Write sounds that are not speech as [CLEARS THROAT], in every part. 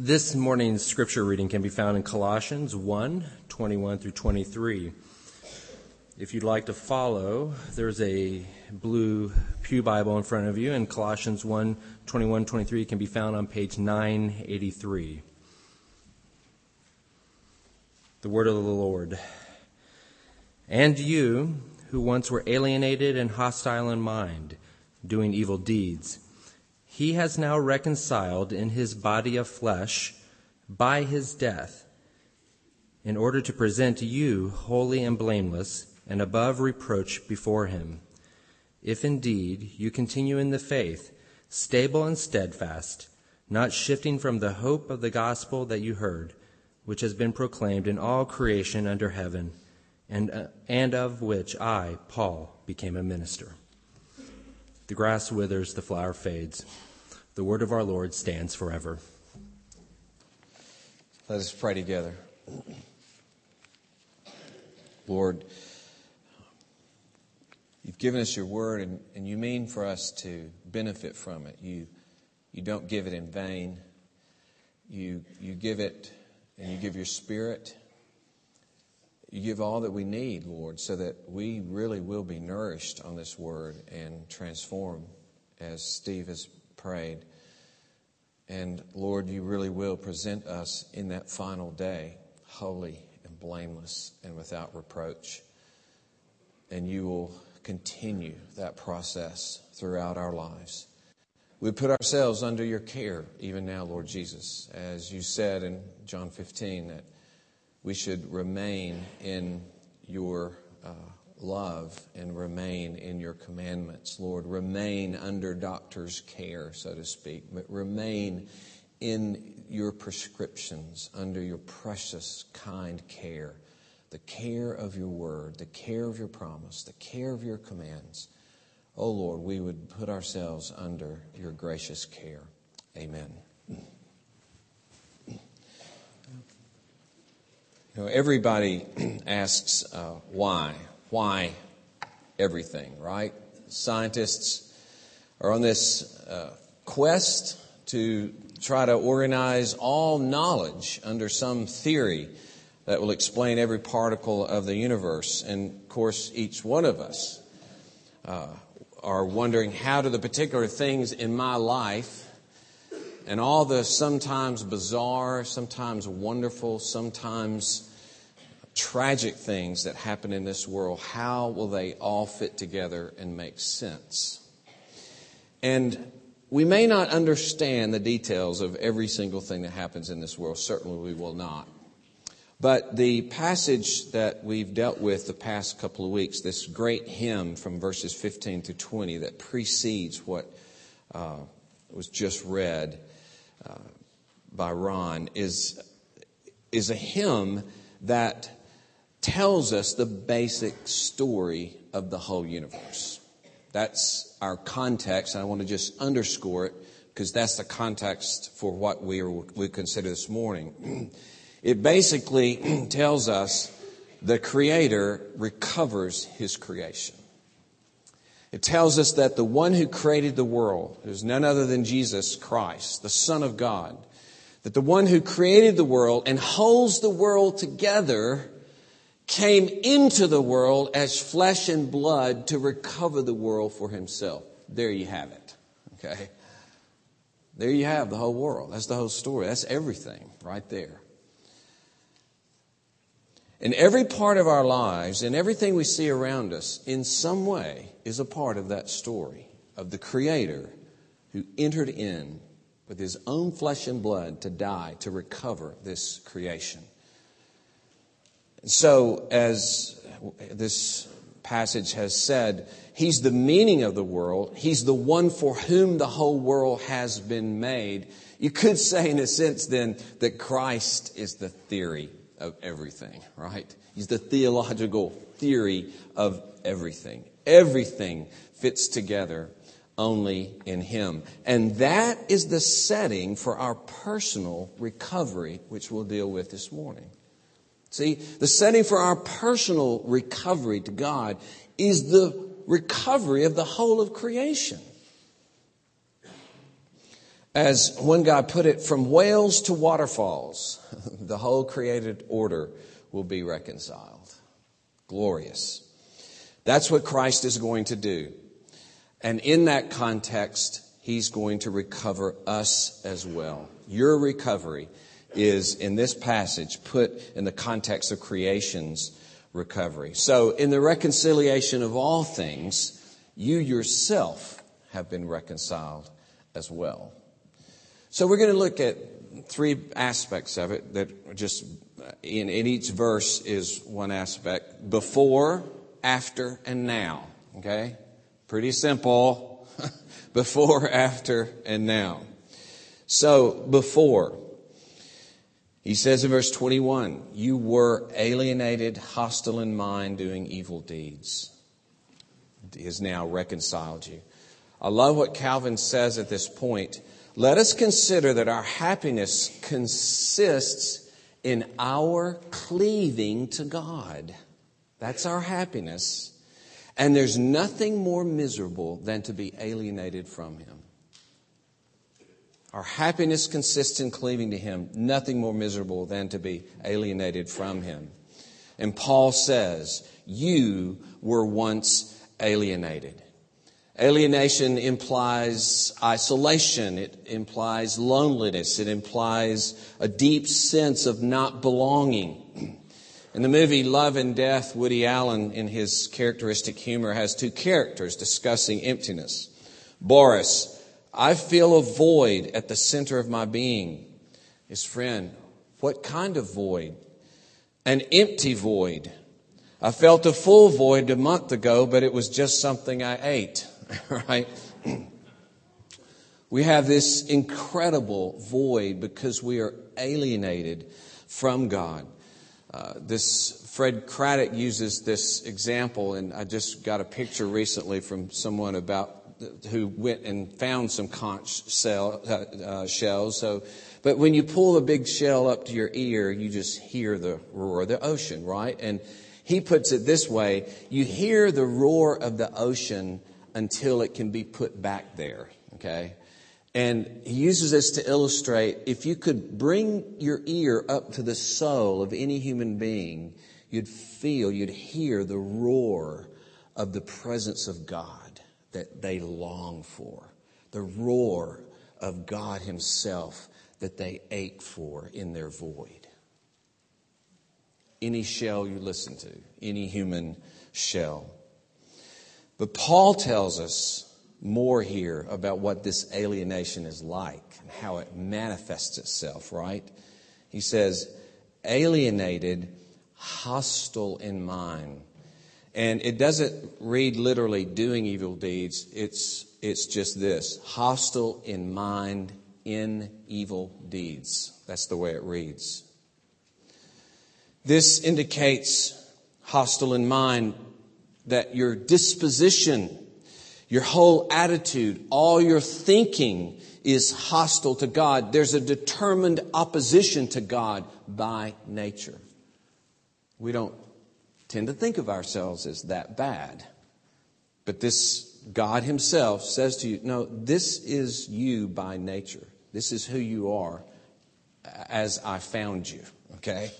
This morning's scripture reading can be found in Colossians 1 21 through 23. If you'd like to follow, there's a blue Pew Bible in front of you, and Colossians 1 21 23 can be found on page 983. The word of the Lord. And you, who once were alienated and hostile in mind, doing evil deeds, he has now reconciled in his body of flesh by his death, in order to present you holy and blameless and above reproach before him. If indeed you continue in the faith, stable and steadfast, not shifting from the hope of the gospel that you heard, which has been proclaimed in all creation under heaven, and, uh, and of which I, Paul, became a minister. The grass withers, the flower fades the word of our Lord stands forever. Let us pray together. Lord, you've given us your word and, and you mean for us to benefit from it. You, you don't give it in vain. You, you give it and you give your spirit. You give all that we need, Lord, so that we really will be nourished on this word and transformed as Steve has prayed. And Lord, you really will present us in that final day holy and blameless and without reproach. And you will continue that process throughout our lives. We put ourselves under your care even now, Lord Jesus, as you said in John 15 that we should remain in your uh, love and remain in your commandments, Lord. Remain under doctor's care, so to speak, but remain in your prescriptions, under your precious, kind care, the care of your word, the care of your promise, the care of your commands. Oh Lord, we would put ourselves under your gracious care. Amen. You know, everybody [CLEARS THROAT] asks uh, why why everything, right? Scientists are on this uh, quest to try to organize all knowledge under some theory that will explain every particle of the universe. And of course, each one of us uh, are wondering how do the particular things in my life and all the sometimes bizarre, sometimes wonderful, sometimes tragic things that happen in this world, how will they all fit together and make sense? And we may not understand the details of every single thing that happens in this world. Certainly we will not. But the passage that we've dealt with the past couple of weeks, this great hymn from verses 15 to 20 that precedes what uh, was just read uh, by Ron, is, is a hymn that tells us the basic story of the whole universe. That's our context, and I want to just underscore it because that's the context for what we, are, we consider this morning. [CLEARS THROAT] It basically [CLEARS THROAT] tells us the Creator recovers His creation. It tells us that the one who created the world, who's none other than Jesus Christ, the Son of God, that the one who created the world and holds the world together came into the world as flesh and blood to recover the world for himself. There you have it. Okay? There you have the whole world. That's the whole story. That's everything right there. In every part of our lives and everything we see around us in some way is a part of that story of the Creator who entered in with his own flesh and blood to die to recover this creation. So, as this passage has said, He's the meaning of the world. He's the one for whom the whole world has been made. You could say, in a sense, then, that Christ is the theory of everything, right? He's the theological theory of everything. Everything fits together only in Him. And that is the setting for our personal recovery, which we'll deal with this morning. See, the setting for our personal recovery to God is the recovery of the whole of creation. As one guy put it, from whales to waterfalls, [LAUGHS] the whole created order will be reconciled. Glorious. That's what Christ is going to do. And in that context, he's going to recover us as well. Your recovery is in this passage put in the context of creation's recovery. So in the reconciliation of all things, you yourself have been reconciled as well. So we're going to look at three aspects of it that just in, in each verse is one aspect before, after, and now. Okay? Pretty simple. [LAUGHS] before, after, and now. So, before, he says in verse 21, you were alienated, hostile in mind, doing evil deeds. He has now reconciled you. I love what Calvin says at this point. Let us consider that our happiness consists in our cleaving to God. That's our happiness. And there's nothing more miserable than to be alienated from Him. Our happiness consists in cleaving to Him. Nothing more miserable than to be alienated from Him. And Paul says, You were once alienated. Alienation implies isolation. It implies loneliness. It implies a deep sense of not belonging. In the movie Love and Death, Woody Allen, in his characteristic humor, has two characters discussing emptiness. Boris, I feel a void at the center of my being. His friend, what kind of void? An empty void. I felt a full void a month ago, but it was just something I ate. [LAUGHS] right? we have this incredible void because we are alienated from God. Uh, this Fred Craddock uses this example, and I just got a picture recently from someone about who went and found some conch shell, uh, uh, shells. So, but when you pull a big shell up to your ear, you just hear the roar of the ocean, right? And he puts it this way: you hear the roar of the ocean until it can be put back there. Okay? And he uses this to illustrate if you could bring your ear up to the soul of any human being, you'd feel, you'd hear the roar of the presence of God that they long for, the roar of God Himself that they ache for in their void. Any shell you listen to, any human shell. But Paul tells us more here about what this alienation is like and how it manifests itself, right? He says, alienated, hostile in mind. And it doesn't read literally doing evil deeds. It's, it's just this hostile in mind in evil deeds. That's the way it reads. This indicates hostile in mind that your disposition, your whole attitude, all your thinking is hostile to God. There's a determined opposition to God by nature. We don't tend to think of ourselves as that bad. But this God Himself says to you, no, this is you by nature. This is who you are as I found you, okay?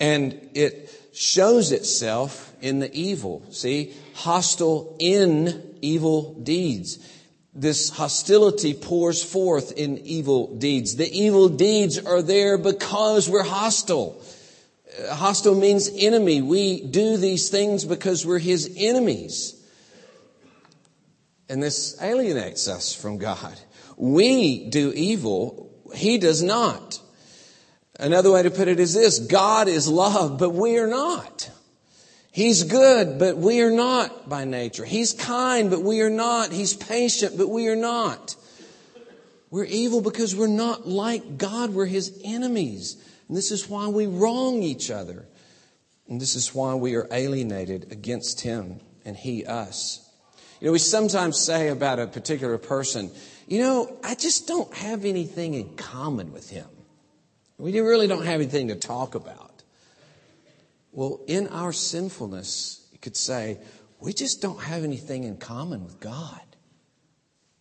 And it shows itself in the evil. See? Hostile in evil deeds. This hostility pours forth in evil deeds. The evil deeds are there because we're hostile. Hostile means enemy. We do these things because we're his enemies. And this alienates us from God. We do evil. He does not. Another way to put it is this God is love, but we are not. He's good, but we are not by nature. He's kind, but we are not. He's patient, but we are not. We're evil because we're not like God. We're His enemies. And this is why we wrong each other. And this is why we are alienated against Him and He us. You know, we sometimes say about a particular person, you know, I just don't have anything in common with him. We really don't have anything to talk about. Well, in our sinfulness, you could say, we just don't have anything in common with God.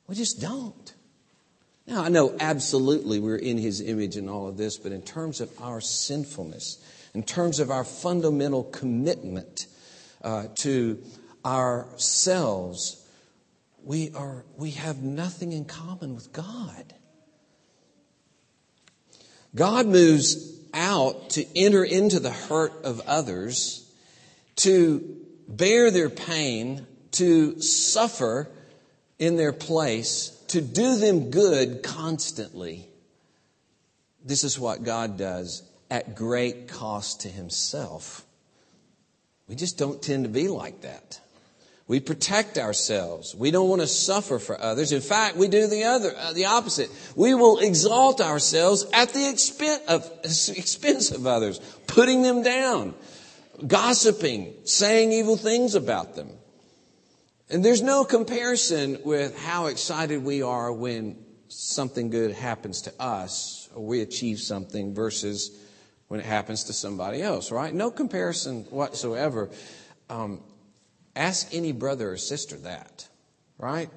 We just don't. Now, I know absolutely we're in his image and all of this, but in terms of our sinfulness, in terms of our fundamental commitment uh, to ourselves, we, are, we have nothing in common with God. God moves out to enter into the hurt of others, to bear their pain, to suffer in their place, to do them good constantly. This is what God does at great cost to himself. We just don't tend to be like that. We protect ourselves. We don't want to suffer for others. In fact, we do the other, uh, the opposite. We will exalt ourselves at the expense of, expense of others, putting them down, gossiping, saying evil things about them. And there's no comparison with how excited we are when something good happens to us or we achieve something versus when it happens to somebody else, right? No comparison whatsoever. Um, Ask any brother or sister that, right?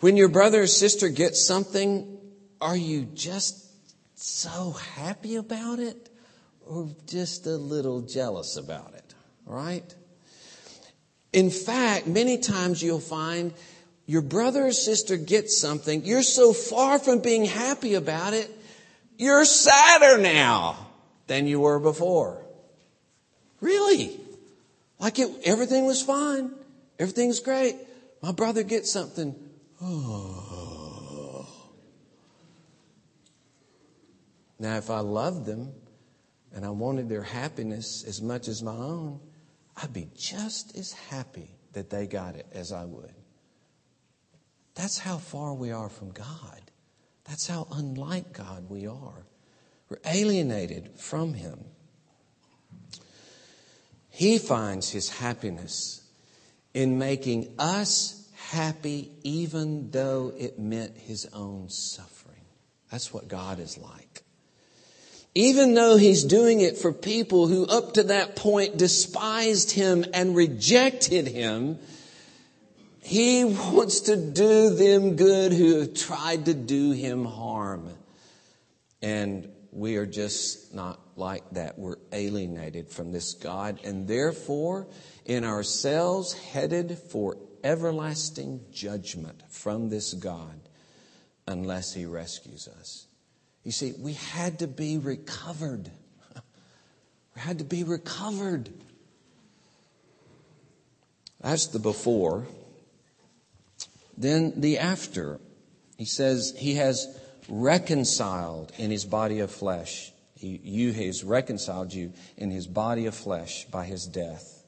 When your brother or sister gets something, are you just so happy about it or just a little jealous about it, right? In fact, many times you'll find your brother or sister gets something, you're so far from being happy about it, you're sadder now than you were before. Really? Like it, everything was fine. Everything's great. My brother gets something. Oh. [SIGHS] Now, if I loved them and I wanted their happiness as much as my own, I'd be just as happy that they got it as I would. That's how far we are from God. That's how unlike God we are. We're alienated from Him. He finds his happiness in making us happy, even though it meant his own suffering. That's what God is like. Even though he's doing it for people who up to that point despised him and rejected him, he wants to do them good who have tried to do him harm. And we are just not like that. We're alienated from this God and therefore in ourselves headed for everlasting judgment from this God unless He rescues us. You see, we had to be recovered. [LAUGHS] We had to be recovered. That's the before. Then the after. He says he has reconciled in his body of flesh. He, you has reconciled you in his body of flesh by his death.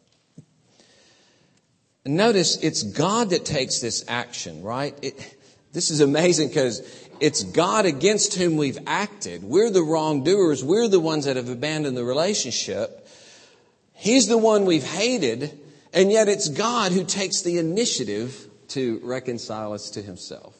Notice it's God that takes this action, right? It, this is amazing because it's God against whom we've acted. We're the wrongdoers. We're the ones that have abandoned the relationship. He's the one we've hated. And yet it's God who takes the initiative to reconcile us to himself.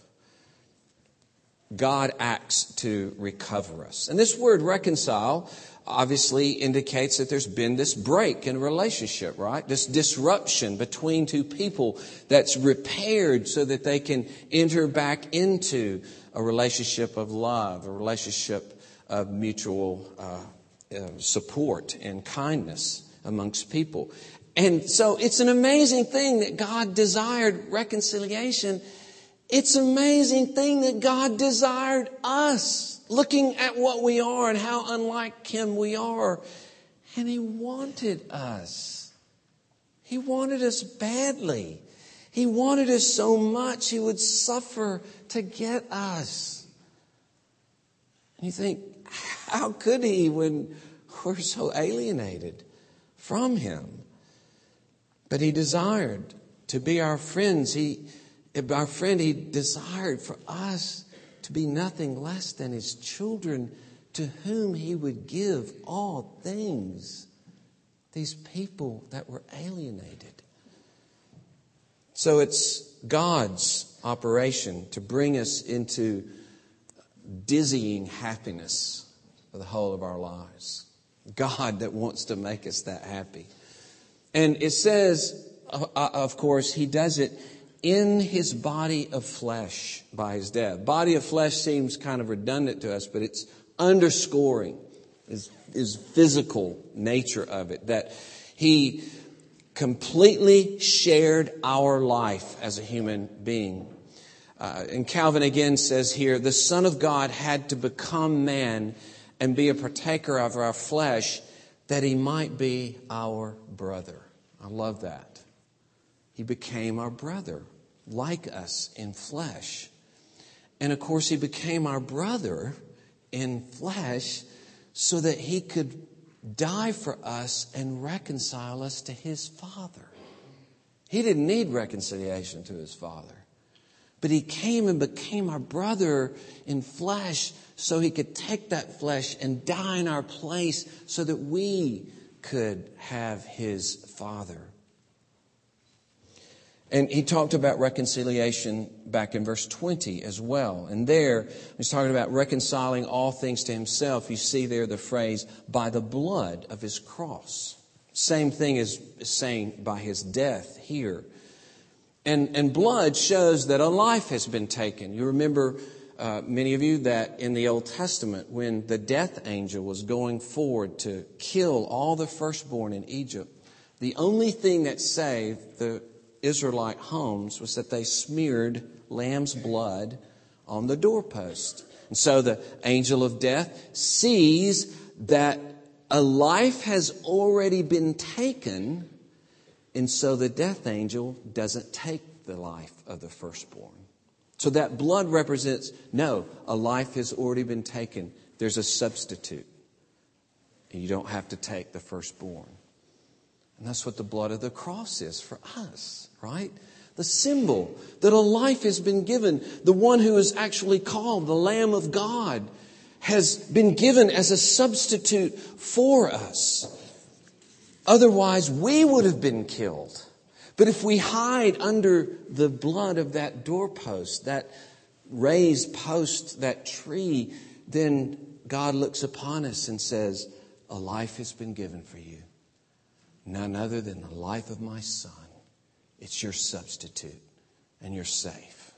God acts to recover us. And this word reconcile obviously indicates that there's been this break in a relationship, right? This disruption between two people that's repaired so that they can enter back into a relationship of love, a relationship of mutual uh, uh, support and kindness amongst people. And so it's an amazing thing that God desired reconciliation it's an amazing thing that God desired us, looking at what we are and how unlike Him we are. And He wanted us. He wanted us badly. He wanted us so much He would suffer to get us. And you think, how could He when we're so alienated from Him? But He desired to be our friends. He, our friend, he desired for us to be nothing less than his children to whom he would give all things. These people that were alienated. So it's God's operation to bring us into dizzying happiness for the whole of our lives. God that wants to make us that happy. And it says, uh, uh, of course, he does it in his body of flesh by his death. Body of flesh seems kind of redundant to us, but it's underscoring is, is physical nature of it. That he completely shared our life as a human being. Uh, and Calvin again says here, the Son of God had to become man and be a partaker of our flesh that he might be our brother. I love that. He became our brother like us in flesh. And of course, he became our brother in flesh so that he could die for us and reconcile us to his Father. He didn't need reconciliation to his Father. But he came and became our brother in flesh so he could take that flesh and die in our place so that we could have his Father. And he talked about reconciliation back in verse 20 as well. And there, he's talking about reconciling all things to himself. You see there the phrase, by the blood of his cross. Same thing as saying by his death here. And, and blood shows that a life has been taken. You remember, uh, many of you, that in the Old Testament, when the death angel was going forward to kill all the firstborn in Egypt, the only thing that saved the Israelite homes was that they smeared lamb's blood on the doorpost. And so the angel of death sees that a life has already been taken, and so the death angel doesn't take the life of the firstborn. So that blood represents no, a life has already been taken. There's a substitute. And you don't have to take the firstborn. And that's what the blood of the cross is for us, right? The symbol that a life has been given. The one who is actually called the Lamb of God has been given as a substitute for us. Otherwise, we would have been killed. But if we hide under the blood of that doorpost, that raised post, that tree, then God looks upon us and says, A life has been given for you none other than the life of my son. It's your substitute, and you're safe.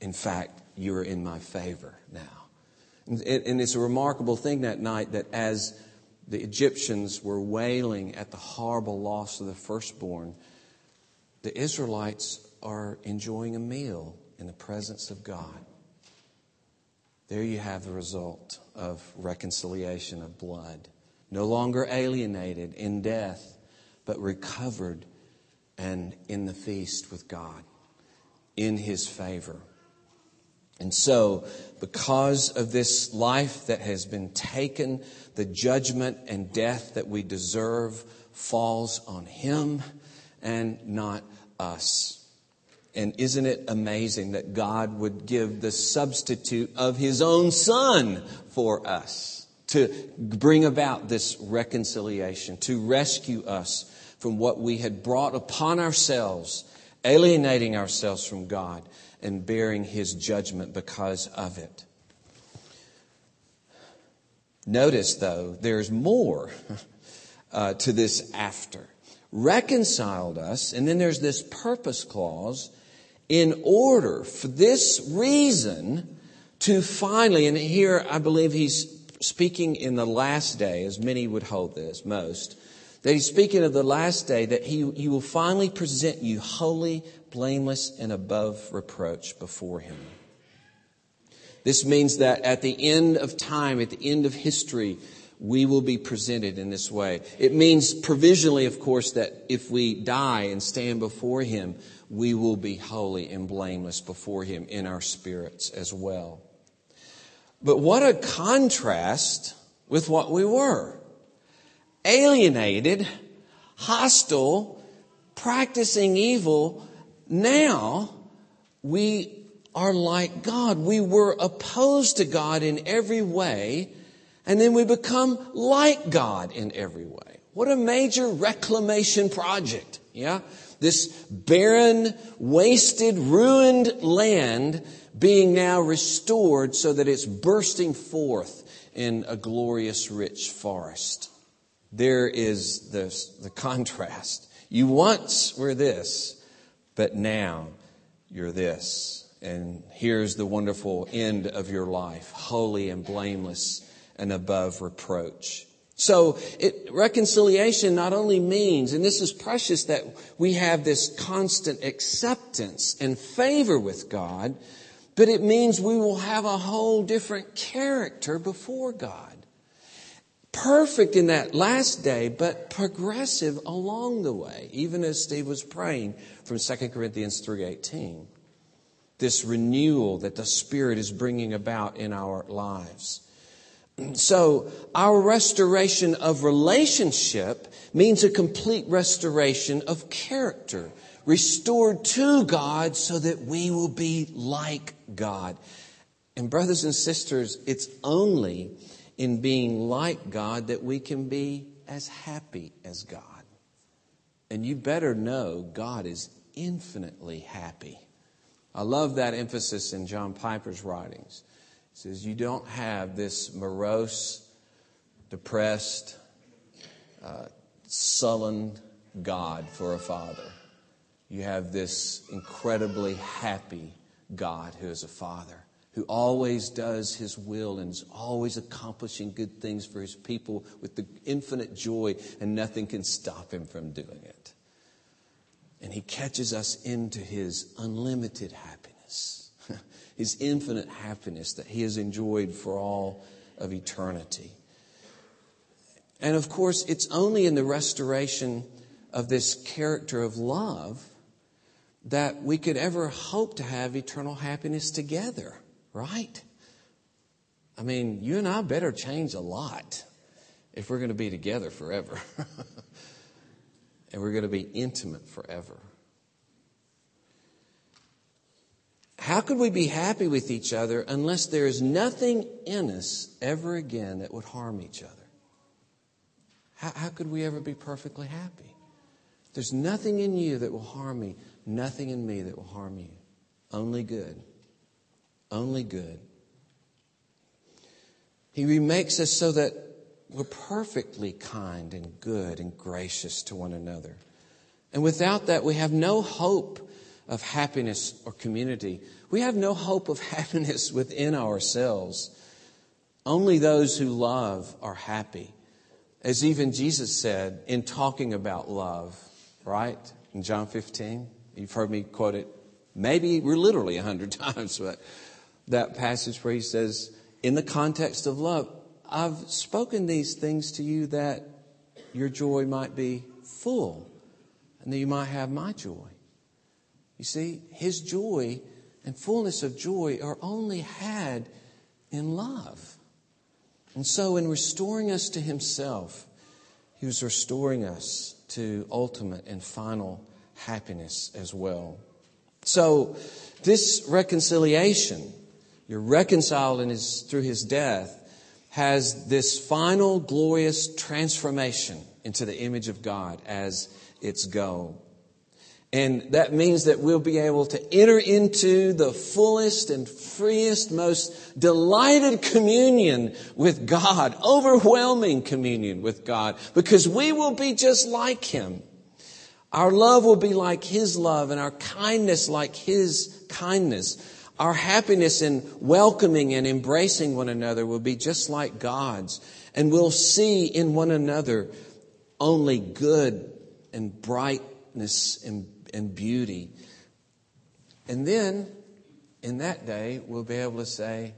In fact, you are in my favor now. And it's a remarkable thing that night that as the Egyptians were wailing at the horrible loss of the firstborn, the Israelites are enjoying a meal in the presence of God. There you have the result of reconciliation of blood no longer alienated in death, but recovered and in the feast with God, in His favor. And so, because of this life that has been taken, the judgment and death that we deserve falls on Him and not us. And isn't it amazing that God would give the substitute of His own Son for us? To bring about this reconciliation, to rescue us from what we had brought upon ourselves, alienating ourselves from God and bearing His judgment because of it. Notice, though, there's more [LAUGHS] uh, to this after. Reconciled us, and then there's this purpose clause in order for this reason to finally, and here I believe he's speaking in the last day, as many would hold this, most, that he's speaking of the last day, that he, he will finally present you holy, blameless, and above reproach before him. This means that at the end of time, at the end of history, we will be presented in this way. It means provisionally, of course, that if we die and stand before him, we will be holy and blameless before him in our spirits as well. But what a contrast with what we were. Alienated, hostile, practicing evil. Now we are like God. We were opposed to God in every way, and then we become like God in every way. What a major reclamation project. Yeah? This barren, wasted, ruined land being now restored so that it's bursting forth in a glorious, rich forest. There is this, the contrast. You once were this, but now you're this. And here's the wonderful end of your life holy and blameless and above reproach. So it, reconciliation not only means, and this is precious that we have this constant acceptance and favor with God, but it means we will have a whole different character before God. Perfect in that last day, but progressive along the way, even as Steve was praying from 2 Corinthians 3:18. This renewal that the Spirit is bringing about in our lives. [CLEARS THROAT] So, our restoration of relationship means a complete restoration of character, restored to God so that we will be like God. And, brothers and sisters, it's only in being like God that we can be as happy as God. And you better know God is infinitely happy. I love that emphasis in John Piper's writings. He says, You don't have this morose, depressed, uh, sullen God for a father. You have this incredibly happy God who is a father, who always does his will and is always accomplishing good things for his people with the infinite joy, and nothing can stop him from doing it. And he catches us into his unlimited happiness [LAUGHS] his infinite happiness that he has enjoyed for all of eternity. And of course, it's only in the restoration of this character of love that we could ever hope to have eternal happiness together, right? I mean, you and I better change a lot if we're going to be together forever. [LAUGHS] and we're going to be intimate forever. How could we be happy with each other unless there is nothing in us ever again that would harm each other? How, how could we ever be perfectly happy? There's nothing in you that will harm me, nothing in me that will harm you. Only good. Only good. He remakes us so that we're perfectly kind and good and gracious to one another. And without that, we have no hope of happiness or community. We have no hope of [LAUGHS] happiness within ourselves. Only those who love are happy. As even Jesus said in talking about love, right? In John 15. You've heard me quote it maybe we're literally a hundred [LAUGHS] times, but that passage where he says, in the context of love, I've spoken these things to you that your joy might be full and that you might have my joy. You see, his joy and fullness of joy are only had in love. And so, in restoring us to himself, he was restoring us to ultimate and final happiness as well. So, this reconciliation, you're reconciled in his, through his death, has this final glorious transformation into the image of God as its goal. And that means that we'll be able to enter into the fullest and freest, most delighted communion with God, overwhelming communion with God, because we will be just like Him. Our love will be like His love and our kindness like His kindness. Our happiness in welcoming and embracing one another will be just like God's. And we'll see in one another only good and brightness and and beauty. And then in that day, we'll be able to say,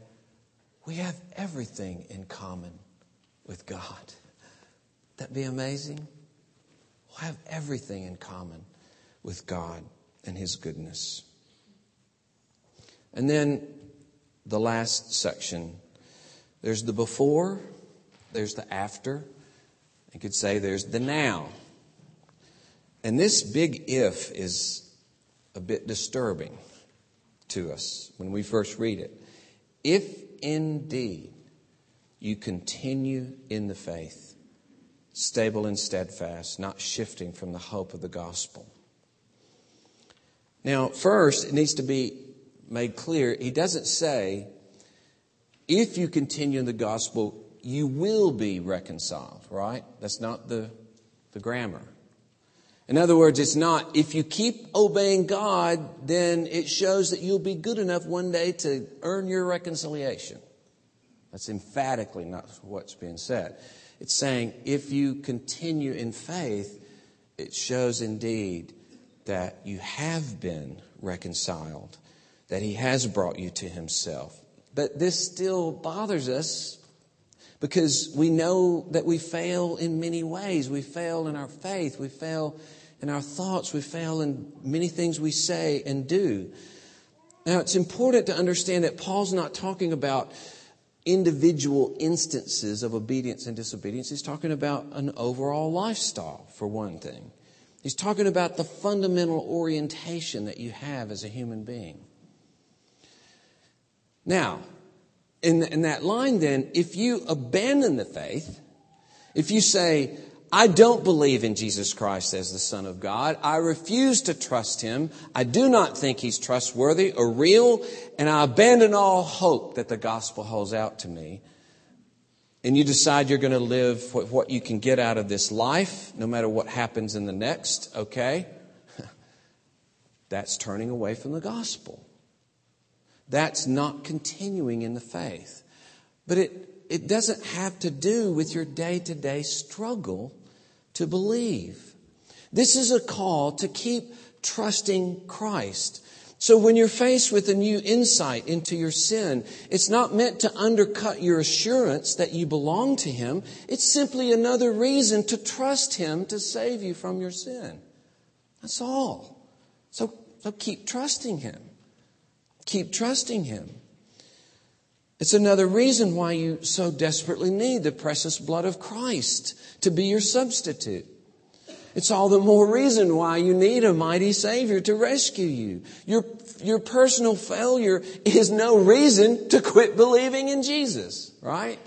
we have everything in common with God. That be amazing? We'll have everything in common with God and His goodness. And then the last section there's the before, there's the after. You could say there's the now. And this big if is a bit disturbing to us when we first read it. If indeed you continue in the faith, stable and steadfast, not shifting from the hope of the gospel. Now, first, it needs to be made clear he doesn't say, if you continue in the gospel, you will be reconciled, right? That's not the, the grammar. In other words, it's not, if you keep obeying God, then it shows that you'll be good enough one day to earn your reconciliation. That's emphatically not what's being said. It's saying if you continue in faith, it shows indeed that you have been reconciled, that He has brought you to Himself. But this still bothers us because we know that we fail in many ways. We fail in our faith, we fail in our thoughts, we fail in many things we say and do. Now, it's important to understand that Paul's not talking about individual instances of obedience and disobedience. He's talking about an overall lifestyle, for one thing. He's talking about the fundamental orientation that you have as a human being. Now, in, in that line, then, if you abandon the faith, if you say, I don't believe in Jesus Christ as the Son of God. I refuse to trust Him. I do not think He's trustworthy or real, and I abandon all hope that the gospel holds out to me. And you decide you're going to live what you can get out of this life, no matter what happens in the next, okay? [LAUGHS] That's turning away from the gospel. That's not continuing in the faith. But it, it doesn't have to do with your day to day struggle to believe. This is a call to keep trusting Christ. So when you're faced with a new insight into your sin, it's not meant to undercut your assurance that you belong to Him. It's simply another reason to trust Him to save you from your sin. That's all. So, so keep trusting Him. Keep trusting Him. It's another reason why you so desperately need the precious blood of Christ to be your substitute. It's all the more reason why you need a mighty Savior to rescue you. Your, your personal failure is no reason to quit believing in Jesus, right?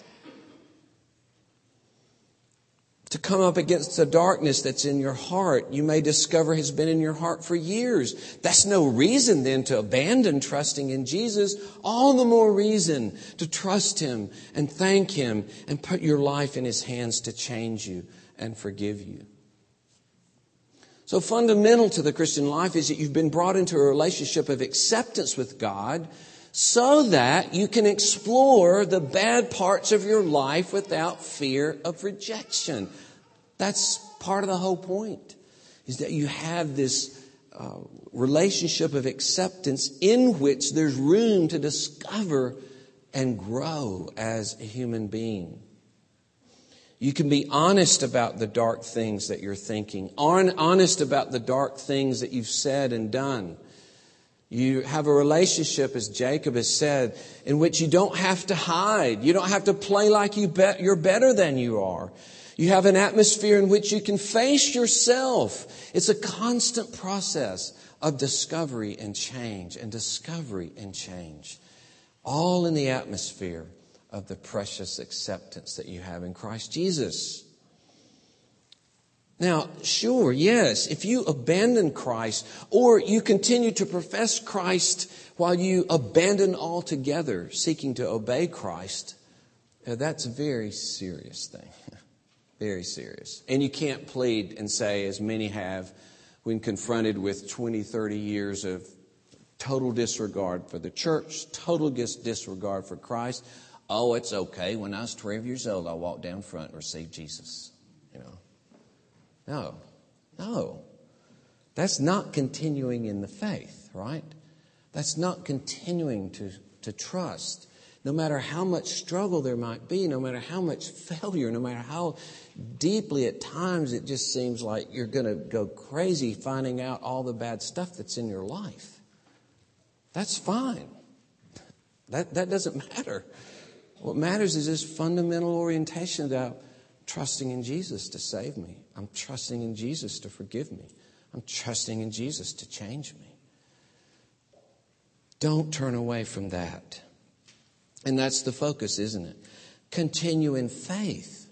To come up against the darkness that's in your heart you may discover has been in your heart for years. That's no reason then to abandon trusting in Jesus. All the more reason to trust Him and thank Him and put your life in His hands to change you and forgive you. So fundamental to the Christian life is that you've been brought into a relationship of acceptance with God so that you can explore the bad parts of your life without fear of rejection. That's part of the whole point, is that you have this uh, relationship of acceptance in which there's room to discover and grow as a human being. You can be honest about the dark things that you're thinking, honest about the dark things that you've said and done. You have a relationship, as Jacob has said, in which you don't have to hide. You don't have to play like you be- you're better than you are. You have an atmosphere in which you can face yourself. It's a constant process of discovery and change and discovery and change. All in the atmosphere of the precious acceptance that you have in Christ Jesus. Now, sure, yes, if you abandon Christ or you continue to profess Christ while you abandon altogether seeking to obey Christ, that's a very serious thing. [LAUGHS] very serious. And you can't plead and say, as many have when confronted with 20, 30 years of total disregard for the church, total disregard for Christ. Oh, it's okay. When I was 12 years old, I walked down front and received Jesus. You know, no, no. That's not continuing in the faith, right? That's not continuing to, to trust. No matter how much struggle there might be, no matter how much [LAUGHS] failure, no matter how deeply at times it just seems like you're going to go crazy finding out all the bad stuff that's in your life. That's fine. That, that doesn't [LAUGHS] matter. What matters is this fundamental orientation about trusting in Jesus to save me. I'm trusting in Jesus to forgive me. I'm trusting in Jesus to change me. Don't turn away from that. And that's the focus, isn't it? Continue in faith.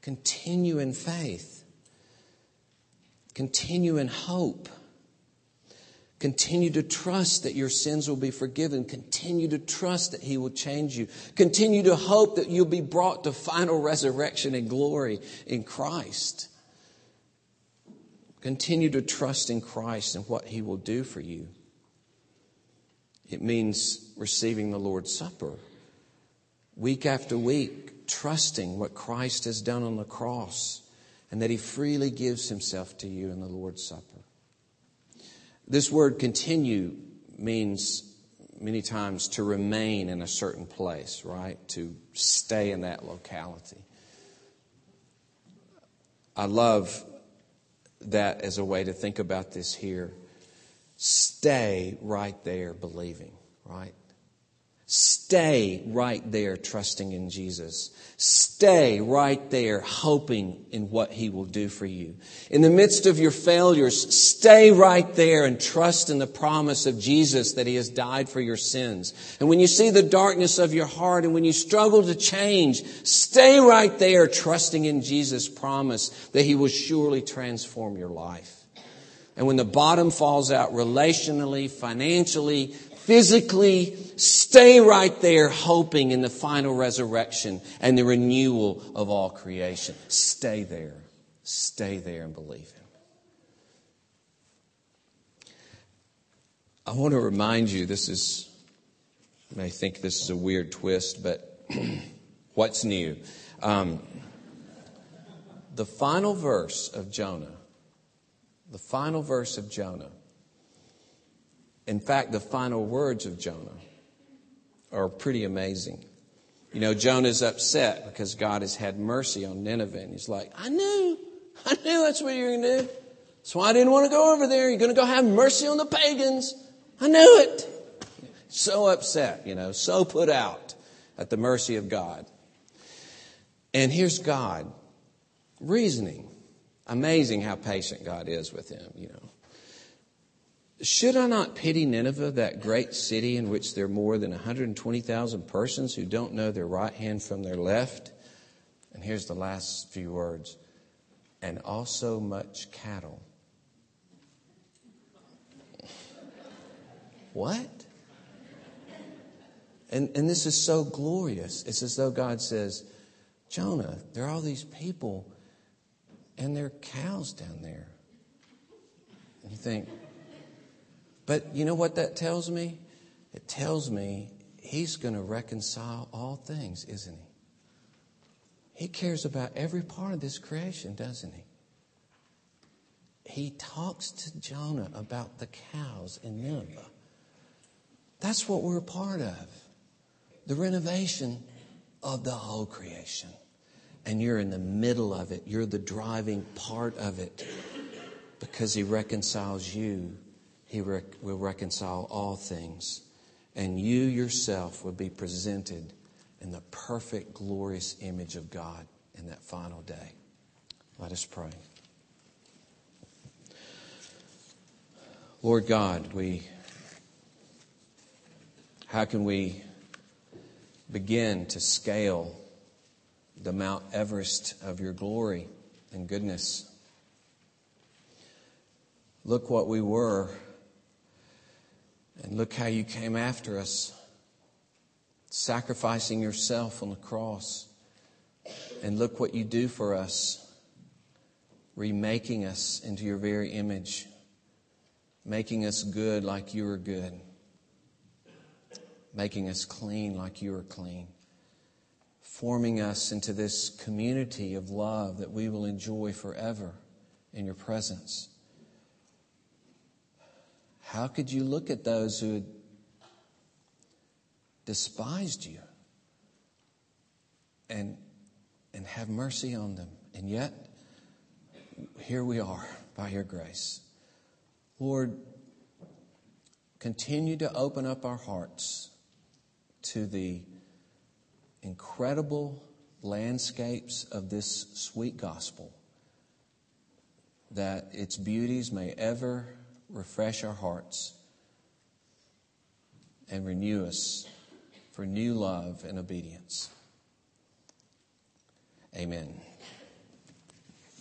Continue in faith. Continue in hope. Continue to trust that your sins will be forgiven. Continue to trust that He will change you. Continue to hope that you'll be brought to final resurrection and glory in Christ. Continue to trust in Christ and what He will do for you. It means receiving the Lord's Supper week after week, trusting what Christ has done on the cross and that He freely gives Himself to you in the Lord's Supper. This word continue means many times to remain in a certain place, right? To stay in that locality. I love that as a way to think about this here. Stay right there believing, right? Stay right there trusting in Jesus. Stay right there hoping in what He will do for you. In the midst of your failures, stay right there and trust in the promise of Jesus that He has died for your sins. And when you see the darkness of your heart and when you struggle to change, stay right there trusting in Jesus' promise that He will surely transform your life. And when the bottom falls out relationally, financially, physically stay right there hoping in the final resurrection and the renewal of all creation. Stay there. Stay there and believe Him. I want to remind you this is, you may think this is a weird twist, but [CLEARS THROAT] what's new? Um, the final verse of Jonah, the final verse of Jonah in fact, the final words of Jonah are pretty amazing. You know, Jonah's upset because God has had mercy on Nineveh. And he's like, I knew, I knew that's what you were going to do. That's why I didn't want to go over there. You're going to go have mercy on the pagans. I knew it. So upset, you know, so put out at the mercy of God. And here's God reasoning. Amazing how patient God is with him, you know. Should I not pity Nineveh, that great city in which there are more than 120,000 persons who don't know their right hand from their left? And here's the last few words and also much cattle. What? And, and this is so glorious. It's as though God says, Jonah, there are all these people and there are cows down there. And you think, but you know what that tells me? It tells me he's going to reconcile all things, isn't he? He cares about every part of this creation, doesn't he? He talks to Jonah about the cows in Nineveh. That's what we're a part of the renovation of the whole creation. And you're in the middle of it, you're the driving part of it because he reconciles you he rec- will reconcile all things. And you yourself will be presented in the perfect, glorious image of God in that final day. Let us pray. Lord God, we how can we begin to scale the Mount Everest of your glory and goodness? Look what we were and look how you came after us, sacrificing yourself on the cross. And look what you do for us, remaking us into your very image, making us good like you are good, making us clean like you are clean, forming us into this community of love that we will enjoy forever in your presence. How could you look at those who despised you and, and have mercy on them? And yet, here we are by your grace. Lord, continue to open up our hearts to the incredible landscapes of this sweet gospel, that its beauties may ever refresh our hearts and renew us for new love and obedience. Amen.